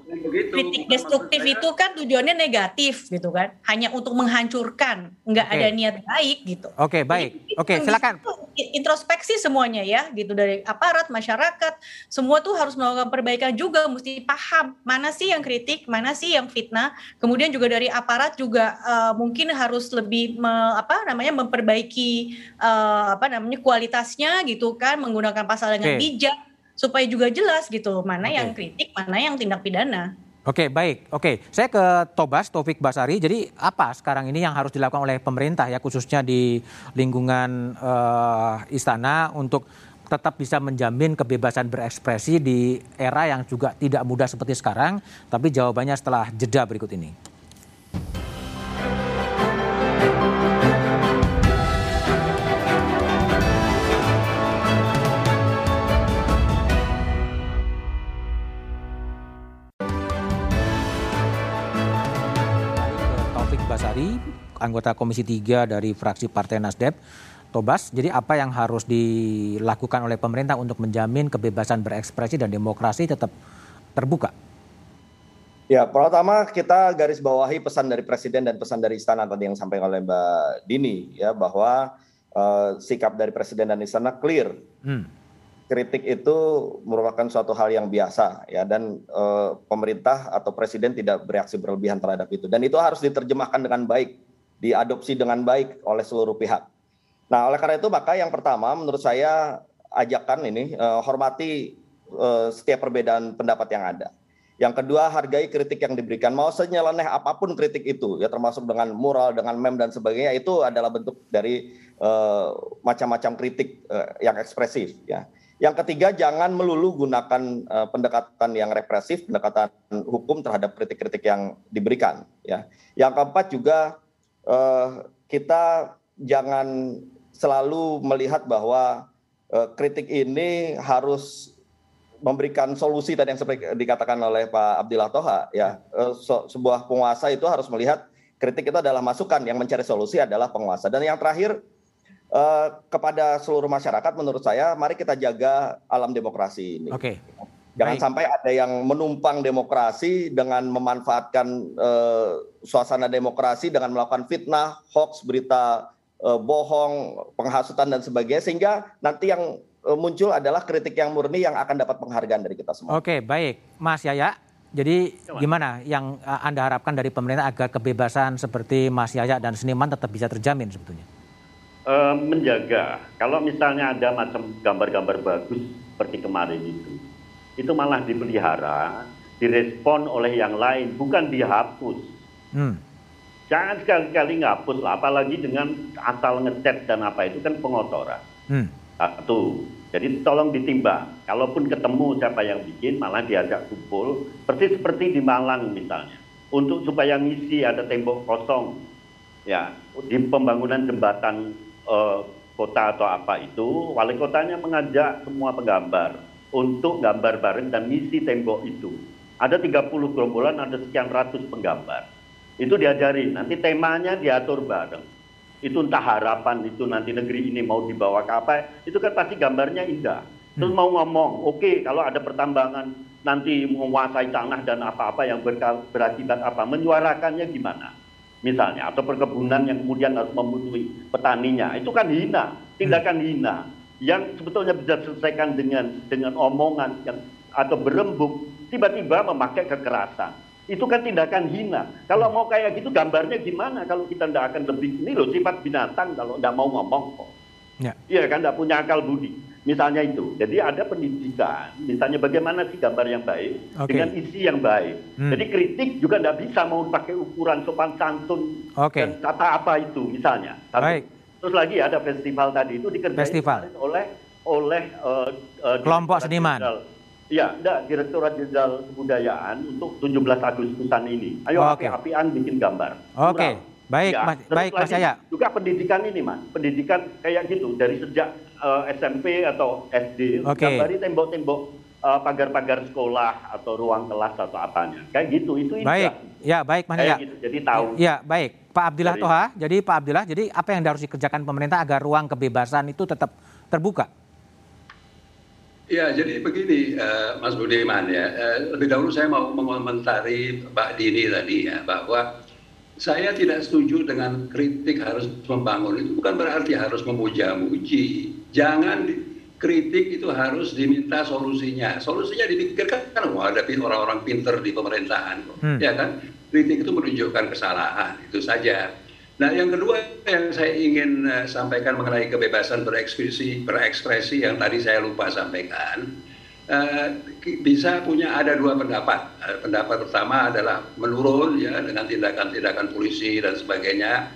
kritik destruktif itu kan tujuannya negatif gitu kan, hanya untuk menghancurkan, nggak okay. ada niat baik gitu. Oke okay, baik, oke okay, silakan. Introspeksi semuanya ya gitu dari aparat masyarakat, semua tuh harus melakukan perbaikan juga, mesti paham mana sih yang kritik, mana sih yang fitnah. Kemudian juga dari aparat juga uh, mungkin harus lebih me, apa namanya memperbaiki uh, apa namanya namanya kualitasnya gitu kan menggunakan pasal dengan okay. bijak supaya juga jelas gitu mana okay. yang kritik mana yang tindak pidana. Oke okay, baik, oke okay. saya ke Tobas Taufik Basari. Jadi apa sekarang ini yang harus dilakukan oleh pemerintah ya khususnya di lingkungan uh, istana untuk tetap bisa menjamin kebebasan berekspresi di era yang juga tidak mudah seperti sekarang. Tapi jawabannya setelah jeda berikut ini. Anggota Komisi 3 dari fraksi Partai Nasdem. Tobas, jadi apa yang harus dilakukan oleh pemerintah untuk menjamin kebebasan berekspresi dan demokrasi tetap terbuka? Ya, pertama kita garis bawahi pesan dari Presiden dan pesan dari Istana tadi yang disampaikan oleh Mbak Dini ya bahwa uh, sikap dari Presiden dan Istana clear. Hmm kritik itu merupakan suatu hal yang biasa ya dan e, pemerintah atau presiden tidak bereaksi berlebihan terhadap itu dan itu harus diterjemahkan dengan baik, diadopsi dengan baik oleh seluruh pihak. Nah, oleh karena itu maka yang pertama menurut saya ajakan ini e, hormati e, setiap perbedaan pendapat yang ada. Yang kedua, hargai kritik yang diberikan. Mau senyeleneh apa pun kritik itu, ya termasuk dengan moral, dengan mem dan sebagainya, itu adalah bentuk dari uh, macam-macam kritik uh, yang ekspresif. Ya. Yang ketiga, jangan melulu gunakan uh, pendekatan yang represif, pendekatan hukum terhadap kritik-kritik yang diberikan. Ya. Yang keempat juga uh, kita jangan selalu melihat bahwa uh, kritik ini harus memberikan solusi tadi yang seperti dikatakan oleh Pak Abdillah Toha. Ya, uh, so, sebuah penguasa itu harus melihat kritik itu adalah masukan, yang mencari solusi adalah penguasa. Dan yang terakhir uh, kepada seluruh masyarakat menurut saya mari kita jaga alam demokrasi ini. Oke. Okay. Jangan Baik. sampai ada yang menumpang demokrasi dengan memanfaatkan uh, suasana demokrasi dengan melakukan fitnah, hoax, berita uh, bohong, penghasutan dan sebagainya sehingga nanti yang uh, muncul adalah kritik yang murni yang akan dapat penghargaan dari kita semua. Oke, baik. Mas Yaya, jadi gimana yang Anda harapkan dari pemerintah agar kebebasan seperti Mas Yaya dan seniman tetap bisa terjamin sebetulnya? uh, menjaga kalau misalnya ada macam gambar-gambar bagus seperti kemarin itu itu malah dipelihara direspon oleh yang lain bukan dihapus. Hmm. jangan sekali-kali ngapus lah apalagi dengan asal ngecat dan apa itu kan pengotoran. Hmm. satu. Jadi tolong ditimbang kalaupun ketemu siapa yang bikin malah diajak kumpul seperti seperti di Malang misalnya. Untuk supaya ngisi ada tembok kosong ya di pembangunan jembatan uh, kota atau apa itu wali kotanya mengajak semua penggambar untuk gambar bareng dan ngisi tembok itu. Ada 30 gerombolan ada sekian ratus penggambar. Itu diajarin nanti temanya diatur bareng. Itu entah harapan itu nanti negeri ini mau dibawa ke apa itu kan pasti gambarnya indah. Terus hmm. mau ngomong oke okay, kalau ada pertambangan nanti menguasai tanah dan apa-apa yang berakibat apa, menyuarakannya gimana? Misalnya, atau perkebunan yang kemudian harus memusuhi petaninya, itu kan hina, tindakan hina yang sebetulnya bisa diselesaikan dengan dengan omongan yang atau berembuk, tiba-tiba memakai kekerasan. Itu kan tindakan hina. Kalau mau kayak gitu gambarnya gimana kalau kita tidak akan lebih, ini loh sifat binatang kalau tidak mau ngomong kok. Ya. Iya kan, tidak punya akal budi. Misalnya itu. Jadi ada pendidikan, misalnya bagaimana sih gambar yang baik okay. dengan isi yang baik. Hmm. Jadi kritik juga tidak bisa mau pakai ukuran sopan santun okay. dan kata apa itu misalnya. Tapi, baik. Terus lagi ada festival tadi itu dikerjain festival. oleh oleh uh, uh, kelompok seniman. Iya, enggak Direktorat Jenderal Kebudayaan untuk 17 Agustusan ini. Ayo oh, okay. api-apian bikin gambar. Oke. Okay. Baik, ya. Mas, baik Mas Yaya. Juga pendidikan ini, Mas. Pendidikan kayak gitu dari sejak uh, eh, SMP atau SD, okay. gambari tembok-tembok uh, pagar-pagar sekolah atau ruang kelas atau apanya. Kayak gitu, itu Baik, ya baik Mas ya. Gitu. Jadi tahu. Ya, baik. Pak Abdillah Toha, jadi Pak Abdillah, jadi apa yang harus dikerjakan pemerintah agar ruang kebebasan itu tetap terbuka? Ya, jadi begini, uh, Mas Budiman ya. Uh, lebih dahulu saya mau mengomentari Pak Dini tadi ya, bahwa saya tidak setuju dengan kritik harus membangun itu bukan berarti harus memuja-muji. Jangan kritik itu harus diminta solusinya. Solusinya dipikirkan kan ada orang-orang pinter di pemerintahan, hmm. ya kan? Kritik itu menunjukkan kesalahan itu saja. Nah, yang kedua yang saya ingin uh, sampaikan mengenai kebebasan berekspresi, berekspresi yang tadi saya lupa sampaikan Eh, bisa punya ada dua pendapat. Eh, pendapat pertama adalah menurun ya dengan tindakan-tindakan polisi dan sebagainya.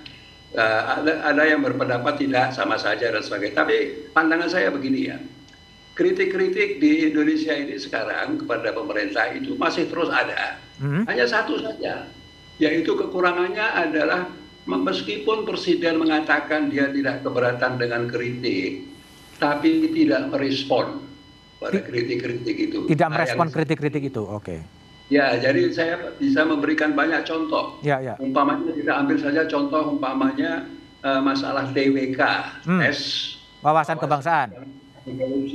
Uh, ada, ada yang berpendapat tidak sama saja dan sebagainya. Tapi pandangan saya begini ya, kritik-kritik di Indonesia ini sekarang kepada pemerintah itu masih terus ada. Hmm. Hanya satu saja, yaitu kekurangannya adalah meskipun presiden mengatakan dia tidak keberatan dengan kritik, tapi tidak merespon pada kritik-kritik itu. Tidak nah, merespon kritik-kritik itu, oke. Okay. Ya, jadi saya bisa memberikan banyak contoh. Ya, ya. Umpamanya kita ambil saja contoh umpamanya uh, masalah TWK, hmm. S. Wawasan, kebangsaan.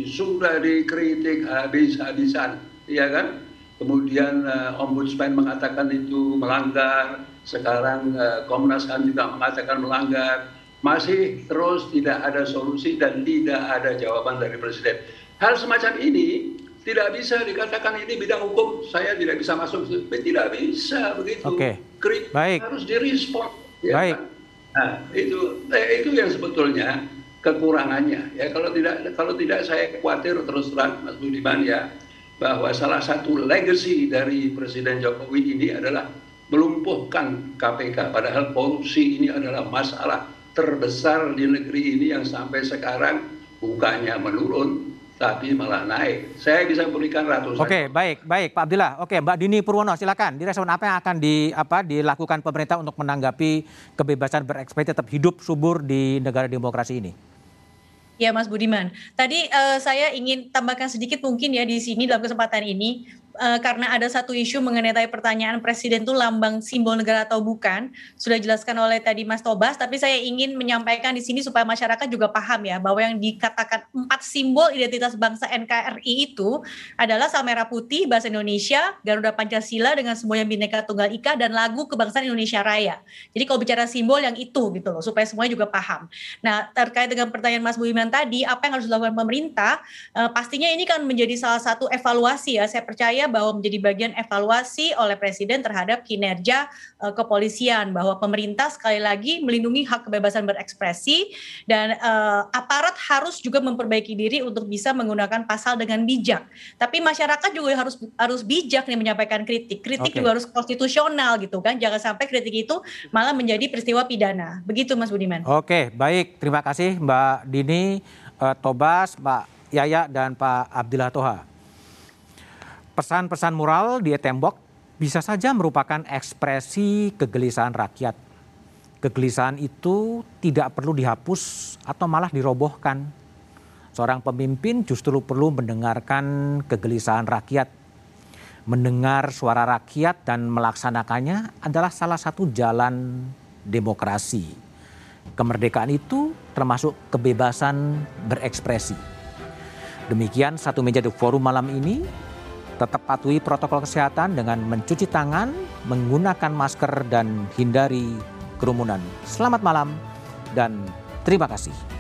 Sudah dikritik habis-habisan, iya kan? Kemudian uh, Ombudsman mengatakan itu melanggar, sekarang uh, Komnas HAM juga mengatakan melanggar. Masih terus tidak ada solusi dan tidak ada jawaban dari Presiden hal semacam ini tidak bisa dikatakan ini bidang hukum saya tidak bisa masuk tidak bisa begitu Oke. Okay. Baik. harus direspon ya Baik. Kan? nah itu eh, itu yang sebetulnya kekurangannya ya kalau tidak kalau tidak saya khawatir terus terang Mas Budiman ya bahwa salah satu legacy dari Presiden Jokowi ini adalah melumpuhkan KPK padahal korupsi ini adalah masalah terbesar di negeri ini yang sampai sekarang bukannya menurun tapi malah naik. Saya bisa berikan ratusan. Oke, baik, baik, Pak Abdillah. Oke, Mbak Dini Purwono, silakan. Direspon apa yang akan di apa dilakukan pemerintah untuk menanggapi kebebasan berekspresi tetap hidup subur di negara demokrasi ini? Ya, Mas Budiman. Tadi uh, saya ingin tambahkan sedikit mungkin ya di sini dalam kesempatan ini uh, karena ada satu isu mengenai pertanyaan presiden itu lambang simbol negara atau bukan sudah dijelaskan oleh tadi Mas Tobas tapi saya ingin menyampaikan di sini supaya masyarakat juga paham ya bahwa yang dikatakan empat simbol identitas bangsa NKRI itu adalah sal merah putih bahasa Indonesia Garuda Pancasila dengan semuanya bineka tunggal ika dan lagu kebangsaan Indonesia Raya. Jadi kalau bicara simbol yang itu gitu loh supaya semuanya juga paham. Nah terkait dengan pertanyaan Mas Buiman tadi apa yang harus dilakukan pemerintah? Uh, pastinya ini kan menjadi salah satu evaluasi ya saya percaya bahwa menjadi bagian evaluasi oleh Presiden terhadap kinerja uh, kepolisian bahwa pemerintah sekali lagi melindungi hak kebebasan berekspresi dan uh, aparat harus juga memperbaiki diri untuk bisa menggunakan pasal dengan bijak. Tapi masyarakat juga harus harus bijak nih menyampaikan kritik. Kritik okay. juga harus konstitusional gitu kan. Jangan sampai kritik itu malah menjadi peristiwa pidana. Begitu Mas Budiman. Oke, baik. Terima kasih Mbak Dini, uh, Tobas, Pak Yaya dan Pak Abdillah Toha pesan-pesan mural di tembok bisa saja merupakan ekspresi kegelisahan rakyat. Kegelisahan itu tidak perlu dihapus atau malah dirobohkan. Seorang pemimpin justru perlu mendengarkan kegelisahan rakyat. Mendengar suara rakyat dan melaksanakannya adalah salah satu jalan demokrasi. Kemerdekaan itu termasuk kebebasan berekspresi. Demikian satu meja di forum malam ini. Tetap patuhi protokol kesehatan dengan mencuci tangan, menggunakan masker, dan hindari kerumunan. Selamat malam dan terima kasih.